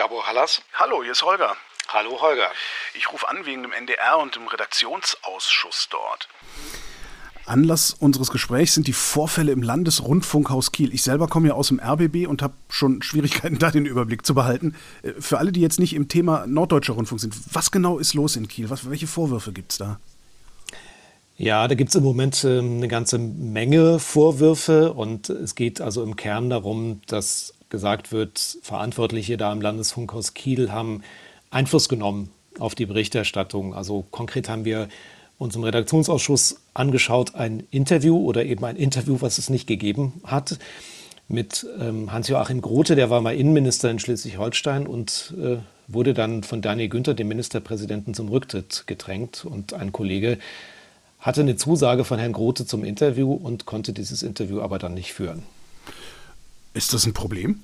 Gabor Hallas. Hallo, hier ist Holger. Hallo Holger. Ich rufe an wegen dem NDR und dem Redaktionsausschuss dort. Anlass unseres Gesprächs sind die Vorfälle im Landesrundfunkhaus Kiel. Ich selber komme ja aus dem RBB und habe schon Schwierigkeiten, da den Überblick zu behalten. Äh, für alle, die jetzt nicht im Thema Norddeutscher Rundfunk sind, was genau ist los in Kiel? Was, welche Vorwürfe gibt es da? Ja, da gibt es im Moment äh, eine ganze Menge Vorwürfe und es geht also im Kern darum, dass gesagt wird, Verantwortliche da im Landesfunkhaus Kiel haben Einfluss genommen auf die Berichterstattung. Also konkret haben wir uns im Redaktionsausschuss angeschaut, ein Interview oder eben ein Interview, was es nicht gegeben hat, mit ähm, Hans-Joachim Grote, der war mal Innenminister in Schleswig-Holstein und äh, wurde dann von Daniel Günther, dem Ministerpräsidenten, zum Rücktritt gedrängt. Und ein Kollege hatte eine Zusage von Herrn Grote zum Interview und konnte dieses Interview aber dann nicht führen. Ist das ein Problem?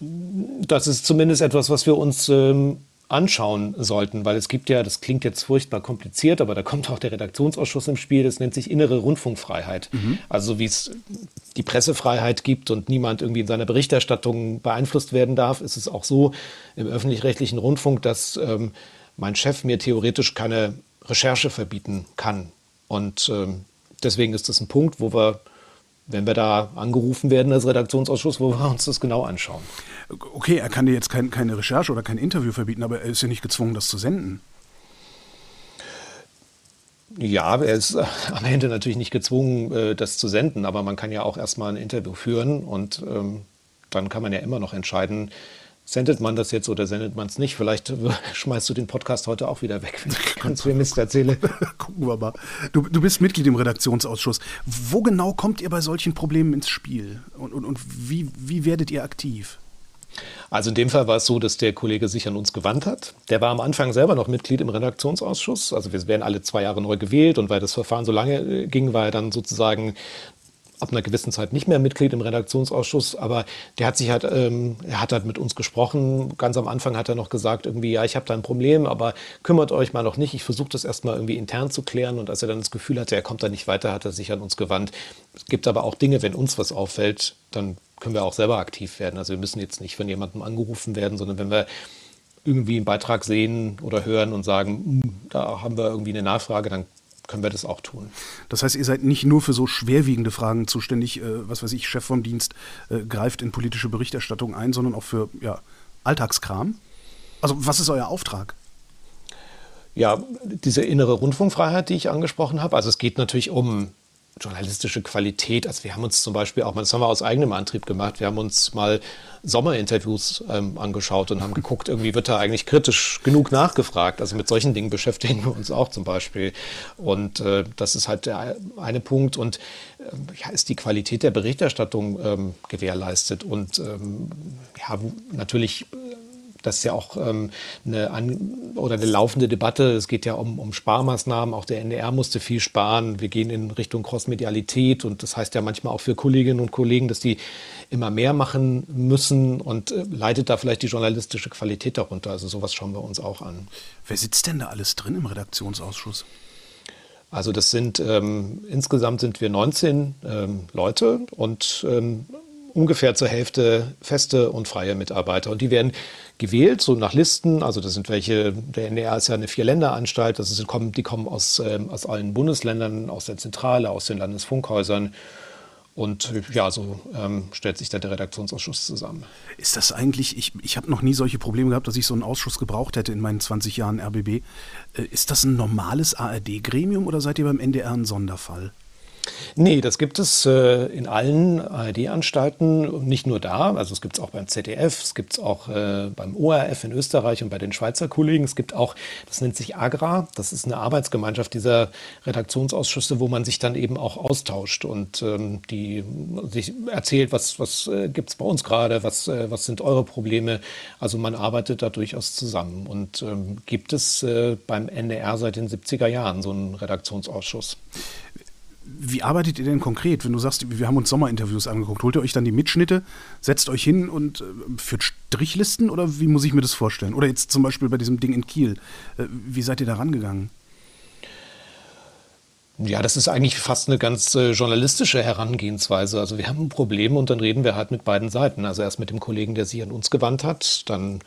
Das ist zumindest etwas, was wir uns ähm, anschauen sollten, weil es gibt ja, das klingt jetzt furchtbar kompliziert, aber da kommt auch der Redaktionsausschuss im Spiel, das nennt sich innere Rundfunkfreiheit. Mhm. Also wie es die Pressefreiheit gibt und niemand irgendwie in seiner Berichterstattung beeinflusst werden darf, ist es auch so im öffentlich-rechtlichen Rundfunk, dass ähm, mein Chef mir theoretisch keine Recherche verbieten kann. Und ähm, deswegen ist das ein Punkt, wo wir wenn wir da angerufen werden als Redaktionsausschuss, wo wir uns das genau anschauen. Okay, er kann dir jetzt kein, keine Recherche oder kein Interview verbieten, aber er ist ja nicht gezwungen, das zu senden. Ja, er ist am Ende natürlich nicht gezwungen, äh, das zu senden, aber man kann ja auch erstmal ein Interview führen und ähm, dann kann man ja immer noch entscheiden, sendet man das jetzt oder sendet man es nicht? Vielleicht schmeißt du den Podcast heute auch wieder weg, wenn ich ganz viel Mist erzähle. Gucken wir mal. Du, du, bist Mitglied im Redaktionsausschuss. Wo genau kommt ihr bei solchen Problemen ins Spiel? Und, und, und wie, wie werdet ihr aktiv? Also in dem Fall war es so, dass der Kollege sich an uns gewandt hat. Der war am Anfang selber noch Mitglied im Redaktionsausschuss. Also wir werden alle zwei Jahre neu gewählt und weil das Verfahren so lange äh, ging, war er dann sozusagen ab einer gewissen Zeit nicht mehr Mitglied im Redaktionsausschuss, aber der hat sich halt, ähm, er hat halt mit uns gesprochen. Ganz am Anfang hat er noch gesagt, irgendwie, ja, ich habe da ein Problem, aber kümmert euch mal noch nicht. Ich versuche das erstmal irgendwie intern zu klären. Und als er dann das Gefühl hatte, er kommt da nicht weiter, hat er sich an uns gewandt. Es gibt aber auch Dinge, wenn uns was auffällt, dann können wir auch selber aktiv werden. Also wir müssen jetzt nicht von jemandem angerufen werden, sondern wenn wir irgendwie einen Beitrag sehen oder hören und sagen, hm, da haben wir irgendwie eine Nachfrage, dann können wir das auch tun. Das heißt, ihr seid nicht nur für so schwerwiegende Fragen zuständig, äh, was weiß ich, Chef vom Dienst äh, greift in politische Berichterstattung ein, sondern auch für ja, Alltagskram? Also was ist euer Auftrag? Ja, diese innere Rundfunkfreiheit, die ich angesprochen habe. Also es geht natürlich um journalistische Qualität. Also wir haben uns zum Beispiel auch, das haben wir aus eigenem Antrieb gemacht, wir haben uns mal Sommerinterviews ähm, angeschaut und haben geguckt, irgendwie wird da eigentlich kritisch genug nachgefragt. Also mit solchen Dingen beschäftigen wir uns auch zum Beispiel. Und äh, das ist halt der eine Punkt. Und äh, ja, ist die Qualität der Berichterstattung ähm, gewährleistet. Und ähm, ja, natürlich das ist ja auch ähm, eine, an, oder eine laufende Debatte. Es geht ja um, um Sparmaßnahmen. Auch der NDR musste viel sparen. Wir gehen in Richtung Crossmedialität und das heißt ja manchmal auch für Kolleginnen und Kollegen, dass die immer mehr machen müssen und äh, leidet da vielleicht die journalistische Qualität darunter. Also sowas schauen wir uns auch an. Wer sitzt denn da alles drin im Redaktionsausschuss? Also das sind ähm, insgesamt sind wir 19 ähm, Leute und ähm, ungefähr zur Hälfte feste und freie Mitarbeiter. Und die werden gewählt, so nach Listen. Also das sind welche, der NDR ist ja eine Vier-Länder-Anstalt, das sind, die kommen aus, ähm, aus allen Bundesländern, aus der Zentrale, aus den Landesfunkhäusern. Und ja, so ähm, stellt sich da der Redaktionsausschuss zusammen. Ist das eigentlich, ich, ich habe noch nie solche Probleme gehabt, dass ich so einen Ausschuss gebraucht hätte in meinen 20 Jahren RBB. Äh, ist das ein normales ARD-Gremium oder seid ihr beim NDR ein Sonderfall? Nee, das gibt es äh, in allen ARD-Anstalten, nicht nur da. Also es gibt es auch beim ZDF, es gibt es auch äh, beim ORF in Österreich und bei den Schweizer Kollegen. Es gibt auch, das nennt sich AGRA, das ist eine Arbeitsgemeinschaft dieser Redaktionsausschüsse, wo man sich dann eben auch austauscht und ähm, die sich erzählt, was, was äh, gibt es bei uns gerade, was, äh, was sind eure Probleme. Also man arbeitet da durchaus zusammen. Und ähm, gibt es äh, beim NDR seit den 70er Jahren so einen Redaktionsausschuss. Wie arbeitet ihr denn konkret? Wenn du sagst, wir haben uns Sommerinterviews angeguckt, holt ihr euch dann die Mitschnitte, setzt euch hin und äh, führt Strichlisten oder wie muss ich mir das vorstellen? Oder jetzt zum Beispiel bei diesem Ding in Kiel. Äh, wie seid ihr da rangegangen? Ja, das ist eigentlich fast eine ganz äh, journalistische Herangehensweise. Also wir haben ein Problem und dann reden wir halt mit beiden Seiten. Also erst mit dem Kollegen, der sich an uns gewandt hat, dann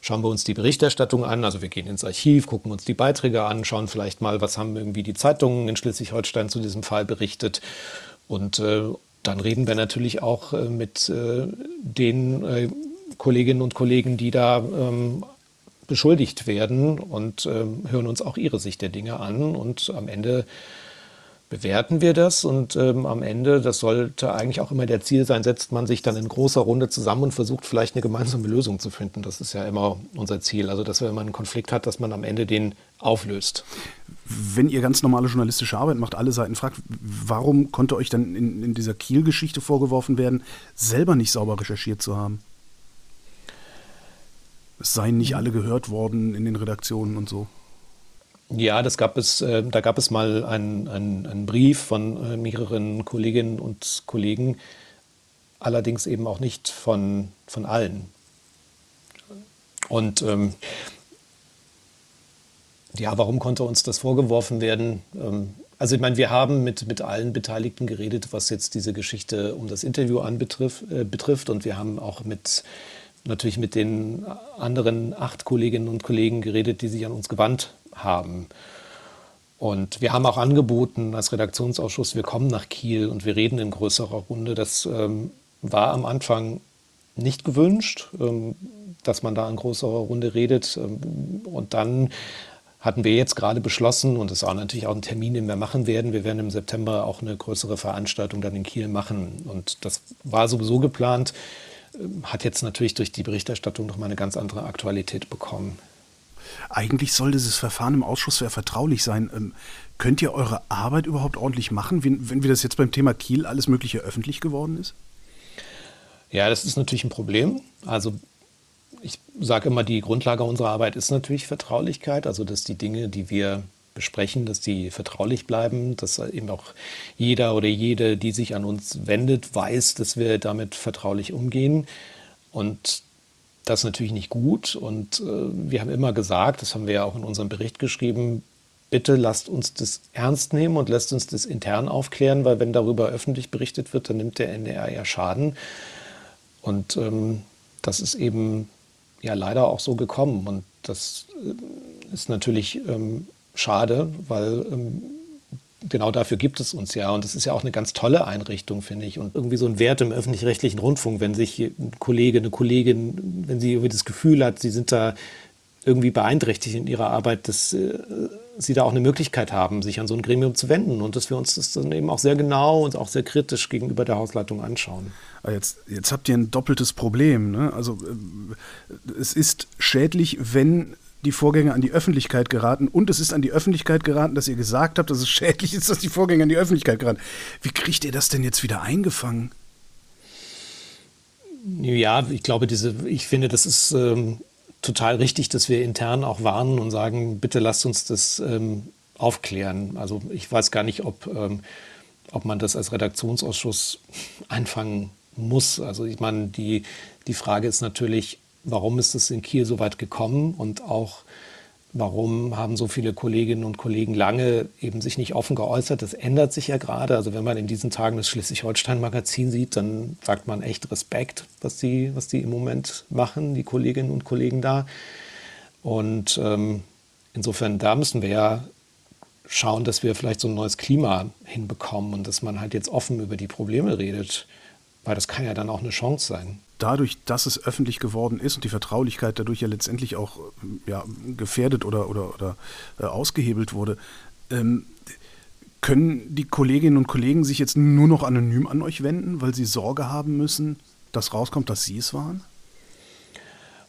schauen wir uns die Berichterstattung an. Also wir gehen ins Archiv, gucken uns die Beiträge an, schauen vielleicht mal, was haben irgendwie die Zeitungen in Schleswig-Holstein zu diesem Fall berichtet. Und äh, dann reden wir natürlich auch äh, mit äh, den äh, Kolleginnen und Kollegen, die da ähm, beschuldigt werden und ähm, hören uns auch ihre Sicht der Dinge an. Und am Ende bewerten wir das und ähm, am Ende, das sollte eigentlich auch immer der Ziel sein, setzt man sich dann in großer Runde zusammen und versucht vielleicht eine gemeinsame Lösung zu finden. Das ist ja immer unser Ziel. Also, dass wenn man einen Konflikt hat, dass man am Ende den auflöst. Wenn ihr ganz normale journalistische Arbeit macht, alle Seiten fragt, warum konnte euch dann in, in dieser Kiel-Geschichte vorgeworfen werden, selber nicht sauber recherchiert zu haben? Es seien nicht alle gehört worden in den Redaktionen und so. Ja, das gab es, äh, da gab es mal einen, einen, einen Brief von äh, mehreren Kolleginnen und Kollegen, allerdings eben auch nicht von, von allen. Und ähm, ja, warum konnte uns das vorgeworfen werden? Ähm, also ich meine, wir haben mit, mit allen Beteiligten geredet, was jetzt diese Geschichte um das Interview anbetrifft, äh, betrifft. Und wir haben auch mit natürlich mit den anderen acht Kolleginnen und Kollegen geredet, die sich an uns gewandt haben. Und wir haben auch angeboten als Redaktionsausschuss, wir kommen nach Kiel und wir reden in größerer Runde. Das ähm, war am Anfang nicht gewünscht, ähm, dass man da in größerer Runde redet. Ähm, und dann hatten wir jetzt gerade beschlossen, und das auch natürlich auch ein Termin, den wir machen werden, wir werden im September auch eine größere Veranstaltung dann in Kiel machen. Und das war sowieso geplant, ähm, hat jetzt natürlich durch die Berichterstattung nochmal eine ganz andere Aktualität bekommen. Eigentlich soll dieses Verfahren im Ausschuss ja vertraulich sein. Ähm, könnt ihr eure Arbeit überhaupt ordentlich machen, wenn, wenn wie das jetzt beim Thema Kiel alles Mögliche öffentlich geworden ist? Ja, das ist natürlich ein Problem. Also ich sage immer, die Grundlage unserer Arbeit ist natürlich Vertraulichkeit, also dass die Dinge, die wir besprechen, dass die vertraulich bleiben, dass eben auch jeder oder jede, die sich an uns wendet, weiß, dass wir damit vertraulich umgehen. Und das ist natürlich nicht gut. Und äh, wir haben immer gesagt, das haben wir ja auch in unserem Bericht geschrieben, bitte lasst uns das ernst nehmen und lasst uns das intern aufklären, weil wenn darüber öffentlich berichtet wird, dann nimmt der NDR ja Schaden. Und ähm, das ist eben ja leider auch so gekommen. Und das äh, ist natürlich ähm, schade, weil ähm, genau dafür gibt es uns ja. Und das ist ja auch eine ganz tolle Einrichtung, finde ich. Und irgendwie so ein Wert im öffentlich-rechtlichen Rundfunk, wenn sich ein Kollege, eine Kollegin, wenn sie irgendwie das Gefühl hat, sie sind da irgendwie beeinträchtigt in ihrer Arbeit, dass äh, sie da auch eine Möglichkeit haben, sich an so ein Gremium zu wenden und dass wir uns das dann eben auch sehr genau und auch sehr kritisch gegenüber der Hausleitung anschauen. Ah, jetzt, jetzt habt ihr ein doppeltes Problem. Ne? Also äh, es ist schädlich, wenn die Vorgänge an die Öffentlichkeit geraten und es ist an die Öffentlichkeit geraten, dass ihr gesagt habt, dass es schädlich ist, dass die Vorgänge an die Öffentlichkeit geraten. Wie kriegt ihr das denn jetzt wieder eingefangen? Ja, ich glaube, diese, ich finde, das ist ähm, total richtig, dass wir intern auch warnen und sagen, bitte lasst uns das ähm, aufklären. Also ich weiß gar nicht, ob, ähm, ob man das als Redaktionsausschuss einfangen muss. Also ich meine, die, die Frage ist natürlich, warum ist es in Kiel so weit gekommen und auch warum haben so viele Kolleginnen und Kollegen lange eben sich nicht offen geäußert. Das ändert sich ja gerade. Also wenn man in diesen Tagen das Schleswig-Holstein-Magazin sieht, dann sagt man echt Respekt, was die, was die im Moment machen, die Kolleginnen und Kollegen da. Und ähm, insofern, da müssen wir ja schauen, dass wir vielleicht so ein neues Klima hinbekommen und dass man halt jetzt offen über die Probleme redet, weil das kann ja dann auch eine Chance sein dadurch, dass es öffentlich geworden ist und die Vertraulichkeit dadurch ja letztendlich auch ja, gefährdet oder, oder, oder äh, ausgehebelt wurde, ähm, können die Kolleginnen und Kollegen sich jetzt nur noch anonym an euch wenden, weil sie Sorge haben müssen, dass rauskommt, dass sie es waren?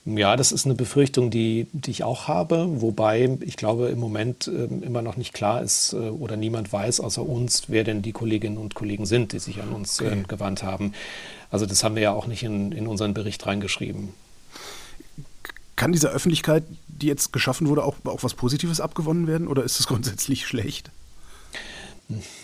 Ja, das ist eine Befürchtung, die, die ich auch habe, wobei ich glaube, im Moment äh, immer noch nicht klar ist äh, oder niemand weiß außer uns, wer denn die Kolleginnen und Kollegen sind, die sich an uns okay. äh, gewandt haben. Also das haben wir ja auch nicht in, in unseren Bericht reingeschrieben. Kann diese Öffentlichkeit, die jetzt geschaffen wurde, auch, auch was Positives abgewonnen werden oder ist es grundsätzlich schlecht?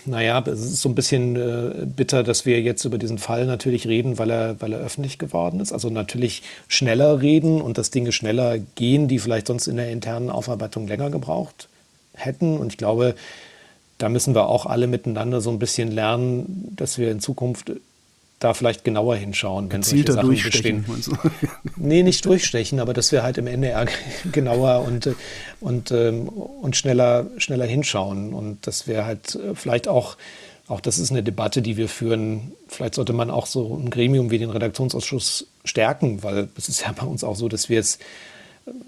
Naja, es ist so ein bisschen äh, bitter, dass wir jetzt über diesen Fall natürlich reden, weil er, weil er öffentlich geworden ist. Also natürlich schneller reden und dass Dinge schneller gehen, die vielleicht sonst in der internen Aufarbeitung länger gebraucht hätten. Und ich glaube, da müssen wir auch alle miteinander so ein bisschen lernen, dass wir in Zukunft da vielleicht genauer hinschauen, wenn Gezielter solche Sachen durchstechen. bestehen. nee, nicht durchstechen, aber dass wir halt im NDR genauer und, und, ähm, und schneller, schneller hinschauen und dass wir halt vielleicht auch, auch das ist eine Debatte, die wir führen, vielleicht sollte man auch so ein Gremium wie den Redaktionsausschuss stärken, weil es ist ja bei uns auch so, dass wir es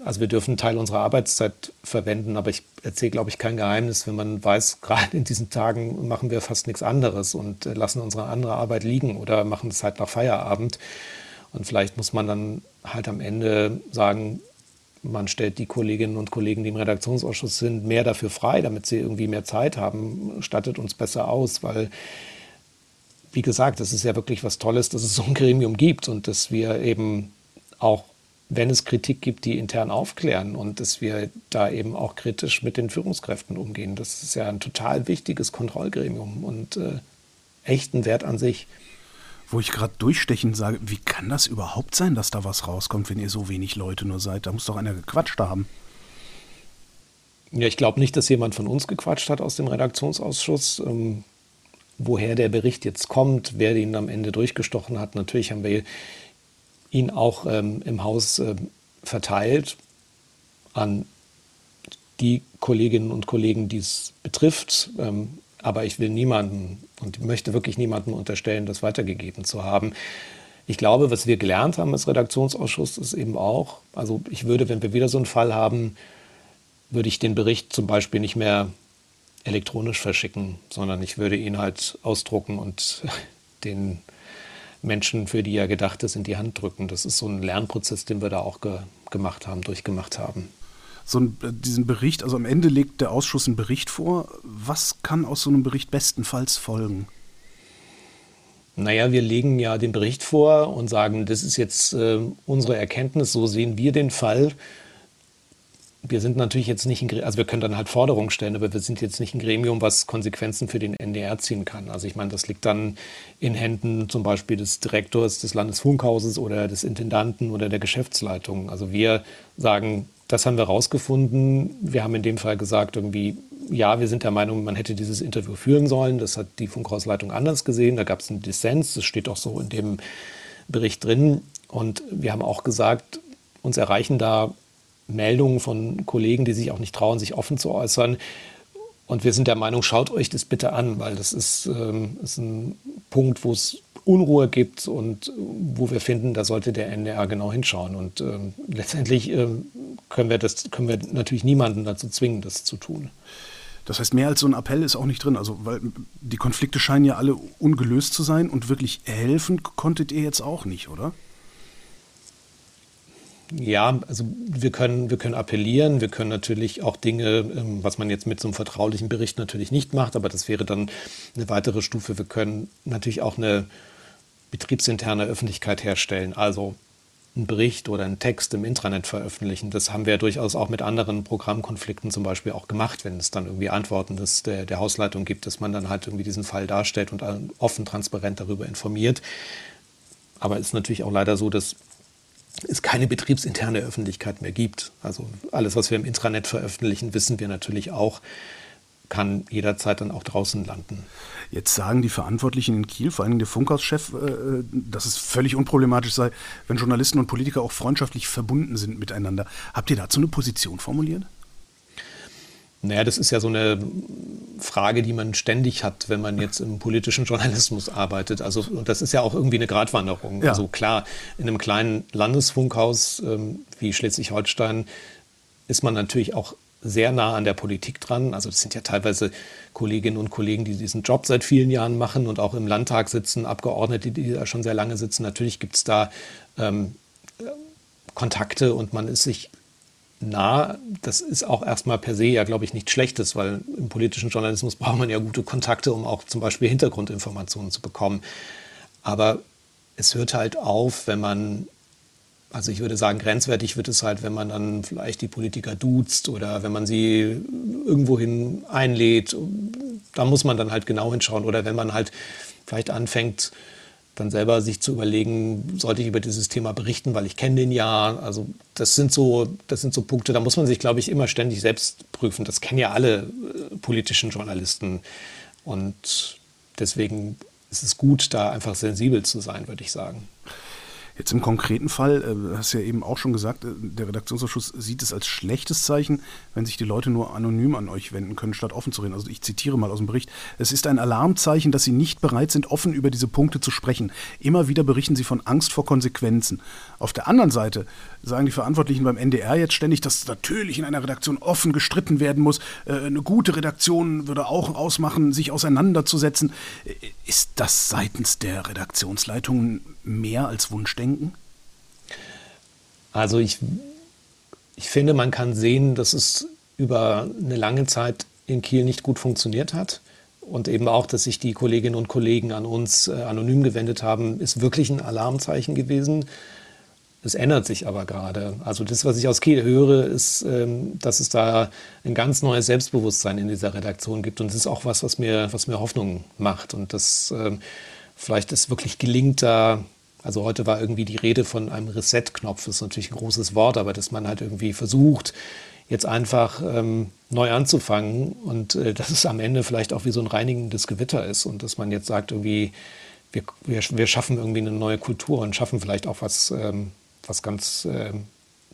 also wir dürfen einen Teil unserer Arbeitszeit verwenden, aber ich erzähle, glaube ich, kein Geheimnis, wenn man weiß, gerade in diesen Tagen machen wir fast nichts anderes und äh, lassen unsere andere Arbeit liegen oder machen es halt nach Feierabend. Und vielleicht muss man dann halt am Ende sagen, man stellt die Kolleginnen und Kollegen, die im Redaktionsausschuss sind, mehr dafür frei, damit sie irgendwie mehr Zeit haben, stattet uns besser aus, weil wie gesagt, das ist ja wirklich was Tolles, dass es so ein Gremium gibt und dass wir eben auch wenn es Kritik gibt, die intern aufklären und dass wir da eben auch kritisch mit den Führungskräften umgehen. Das ist ja ein total wichtiges Kontrollgremium und äh, echten Wert an sich. Wo ich gerade durchstechend sage, wie kann das überhaupt sein, dass da was rauskommt, wenn ihr so wenig Leute nur seid? Da muss doch einer gequatscht haben. Ja, ich glaube nicht, dass jemand von uns gequatscht hat aus dem Redaktionsausschuss. Ähm, woher der Bericht jetzt kommt, wer ihn am Ende durchgestochen hat. Natürlich haben wir ihn auch ähm, im Haus äh, verteilt an die Kolleginnen und Kollegen, die es betrifft. Ähm, aber ich will niemanden und möchte wirklich niemanden unterstellen, das weitergegeben zu haben. Ich glaube, was wir gelernt haben als Redaktionsausschuss, ist eben auch, also ich würde, wenn wir wieder so einen Fall haben, würde ich den Bericht zum Beispiel nicht mehr elektronisch verschicken, sondern ich würde ihn halt ausdrucken und den Menschen, für die er gedacht ist, in die Hand drücken. Das ist so ein Lernprozess, den wir da auch ge gemacht haben, durchgemacht haben. So ein, äh, diesen Bericht, also am Ende legt der Ausschuss einen Bericht vor. Was kann aus so einem Bericht bestenfalls folgen? Naja, wir legen ja den Bericht vor und sagen, das ist jetzt äh, unsere Erkenntnis, so sehen wir den Fall wir sind natürlich jetzt nicht ein, also wir können dann halt Forderungen stellen, aber wir sind jetzt nicht ein Gremium, was Konsequenzen für den NDR ziehen kann. Also ich meine, das liegt dann in Händen zum Beispiel des Direktors des Landesfunkhauses oder des Intendanten oder der Geschäftsleitung. Also wir sagen, das haben wir rausgefunden. Wir haben in dem Fall gesagt, irgendwie, ja, wir sind der Meinung, man hätte dieses Interview führen sollen. Das hat die Funkhausleitung anders gesehen. Da gab es einen Dissens. Das steht auch so in dem Bericht drin. Und wir haben auch gesagt, uns erreichen da Meldungen von Kollegen, die sich auch nicht trauen, sich offen zu äußern. Und wir sind der Meinung, schaut euch das bitte an, weil das ist, ähm, ist ein Punkt, wo es Unruhe gibt und wo wir finden, da sollte der NDR genau hinschauen. Und ähm, letztendlich ähm, können, wir das, können wir natürlich niemanden dazu zwingen, das zu tun. Das heißt, mehr als so ein Appell ist auch nicht drin. Also, weil die Konflikte scheinen ja alle ungelöst zu sein und wirklich helfen konntet ihr jetzt auch nicht, oder? Ja, also wir können, wir können appellieren, wir können natürlich auch Dinge, ähm, was man jetzt mit so einem vertraulichen Bericht natürlich nicht macht, aber das wäre dann eine weitere Stufe. Wir können natürlich auch eine betriebsinterne Öffentlichkeit herstellen, also einen Bericht oder einen Text im Intranet veröffentlichen. Das haben wir ja durchaus auch mit anderen Programmkonflikten zum Beispiel auch gemacht, wenn es dann irgendwie Antworten des, der, der Hausleitung gibt, dass man dann halt irgendwie diesen Fall darstellt und offen, transparent darüber informiert. Aber es ist natürlich auch leider so, dass es keine betriebsinterne Öffentlichkeit mehr gibt. Also alles, was wir im Intranet veröffentlichen, wissen wir natürlich auch, kann jederzeit dann auch draußen landen. Jetzt sagen die Verantwortlichen in Kiel, vor allem der Funkhauschef, äh, dass es völlig unproblematisch sei, wenn Journalisten und Politiker auch freundschaftlich verbunden sind miteinander. Habt ihr dazu eine Position formuliert? Naja, das ist ja so eine Frage, die man ständig hat, wenn man jetzt im politischen Journalismus arbeitet. Also und das ist ja auch irgendwie eine Gratwanderung. Ja. Also klar, in einem kleinen Landesfunkhaus ähm, wie Schleswig-Holstein ist man natürlich auch sehr nah an der Politik dran. Also das sind ja teilweise Kolleginnen und Kollegen, die diesen Job seit vielen Jahren machen und auch im Landtag sitzen, Abgeordnete, die da schon sehr lange sitzen. Natürlich gibt es da ähm, Kontakte und man ist sich nah. Das ist auch erstmal per se ja, glaube ich, nichts Schlechtes, weil im politischen Journalismus braucht man ja gute Kontakte, um auch zum Beispiel Hintergrundinformationen zu bekommen. Aber es hört halt auf, wenn man, also ich würde sagen, grenzwertig wird es halt, wenn man dann vielleicht die Politiker duzt oder wenn man sie irgendwohin einlädt. Da muss man dann halt genau hinschauen. Oder wenn man halt vielleicht anfängt, dann selber sich zu überlegen, sollte ich über dieses Thema berichten, weil ich kenne den ja. Also das sind so, das sind so Punkte, da muss man sich, glaube ich, immer ständig selbst prüfen. Das kennen ja alle äh, politischen Journalisten. Und deswegen ist es gut, da einfach sensibel zu sein, würde ich sagen. Jetzt im konkreten Fall, äh, hast du ja eben auch schon gesagt, äh, der Redaktionsausschuss sieht es als schlechtes Zeichen, wenn sich die Leute nur anonym an euch wenden können, statt offen zu reden. Also ich zitiere mal aus dem Bericht. Es ist ein Alarmzeichen, dass sie nicht bereit sind, offen über diese Punkte zu sprechen. Immer wieder berichten sie von Angst vor Konsequenzen. Auf der anderen Seite sagen die Verantwortlichen beim NDR jetzt ständig, dass natürlich in einer Redaktion offen gestritten werden muss. Äh, eine gute Redaktion würde auch ausmachen, sich auseinanderzusetzen. Äh, ist das seitens der Redaktionsleitung mehr als Wunschdenken? Also ich, ich finde, man kann sehen, dass es über eine lange Zeit in Kiel nicht gut funktioniert hat. Und eben auch, dass sich die Kolleginnen und Kollegen an uns äh, anonym gewendet haben, ist wirklich ein Alarmzeichen gewesen. Es ändert sich aber gerade. Also das, was ich aus Kiel höre, ist, ähm, dass es da ein ganz neues Selbstbewusstsein in dieser Redaktion gibt. Und das ist auch was, was mir, was mir Hoffnung macht. Und dass ähm, vielleicht es wirklich gelingt, da, also heute war irgendwie die Rede von einem Reset-Knopf, das ist natürlich ein großes Wort, aber dass man halt irgendwie versucht, jetzt einfach ähm, neu anzufangen und äh, dass es am Ende vielleicht auch wie so ein reinigendes Gewitter ist und dass man jetzt sagt, irgendwie, wir, wir, wir schaffen irgendwie eine neue Kultur und schaffen vielleicht auch was, ähm, was ganz äh,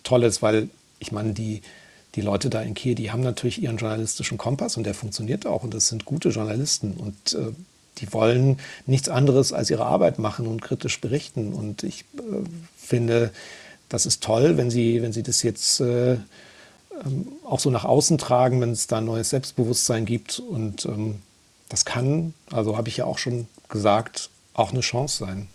Tolles, weil ich meine, die, die Leute da in Kiel, die haben natürlich ihren journalistischen Kompass und der funktioniert auch und das sind gute Journalisten und äh, die wollen nichts anderes als ihre Arbeit machen und kritisch berichten und ich äh, finde, das ist toll, wenn sie, wenn sie das jetzt äh, ähm, auch so nach außen tragen, wenn es da ein neues Selbstbewusstsein gibt und ähm, das kann, also habe ich ja auch schon gesagt, auch eine Chance sein.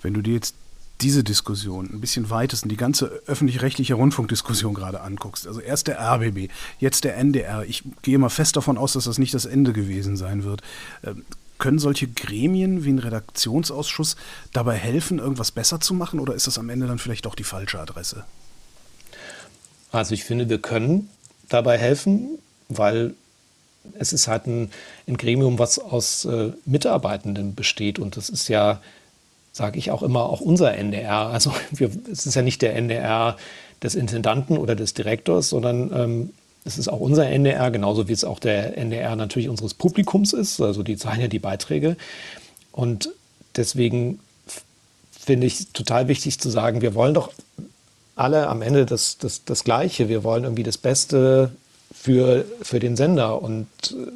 Wenn du dir jetzt diese Diskussion ein bisschen weitest die ganze öffentlich-rechtliche Rundfunkdiskussion gerade anguckst, also erst der RBB, jetzt der NDR, ich gehe mal fest davon aus, dass das nicht das Ende gewesen sein wird. Ähm, können solche Gremien wie ein Redaktionsausschuss dabei helfen, irgendwas besser zu machen oder ist das am Ende dann vielleicht doch die falsche Adresse? Also ich finde, wir können dabei helfen, weil es ist halt ein, ein Gremium, was aus äh, Mitarbeitenden besteht und das ist ja sage ich auch immer, auch unser NDR. Also wir, es ist ja nicht der NDR des Intendanten oder des Direktors, sondern ähm, es ist auch unser NDR, genauso wie es auch der NDR natürlich unseres Publikums ist. Also die zahlen ja die Beiträge. Und deswegen finde ich total wichtig zu sagen, wir wollen doch alle am Ende das, das, das Gleiche. Wir wollen irgendwie das Beste für, für den Sender. Und äh,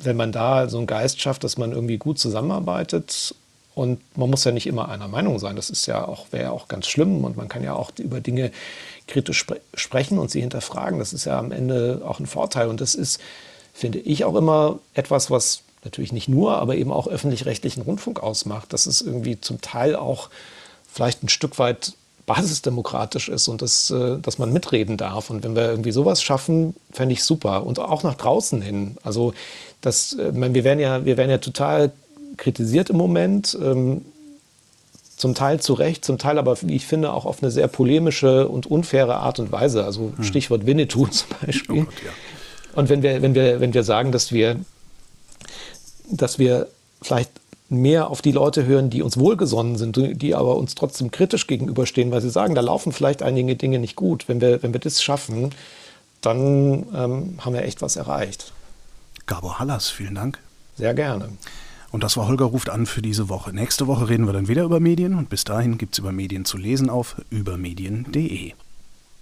wenn man da so einen Geist schafft, dass man irgendwie gut zusammenarbeitet und man muss ja nicht immer einer Meinung sein. Das ist ja auch, wäre ja auch ganz schlimm. Und man kann ja auch über Dinge kritisch spre sprechen und sie hinterfragen. Das ist ja am Ende auch ein Vorteil. Und das ist, finde ich, auch immer etwas, was natürlich nicht nur, aber eben auch öffentlich-rechtlichen Rundfunk ausmacht. Dass es irgendwie zum Teil auch vielleicht ein Stück weit basisdemokratisch ist und das, äh, dass man mitreden darf. Und wenn wir irgendwie sowas schaffen, fände ich super. Und auch nach draußen hin. Also das, äh, wir werden ja, wir werden ja total kritisiert im Moment. Ähm, zum Teil zu Recht, zum Teil aber, wie ich finde, auch auf eine sehr polemische und unfaire Art und Weise. Also hm. Stichwort Winnetou zum Beispiel. Oh Gott, ja. Und wenn wir, wenn, wir, wenn wir sagen, dass wir, dass wir vielleicht mehr auf die Leute hören, die uns wohlgesonnen sind, die aber uns trotzdem kritisch gegenüberstehen, weil sie sagen, da laufen vielleicht einige Dinge nicht gut. Wenn wir, wenn wir das schaffen, dann ähm, haben wir echt was erreicht. Gabor Hallas, vielen Dank. Sehr gerne. Und das war Holger ruft an für diese Woche. Nächste Woche reden wir dann wieder über Medien und bis dahin gibt es über Medien zu lesen auf übermedien.de.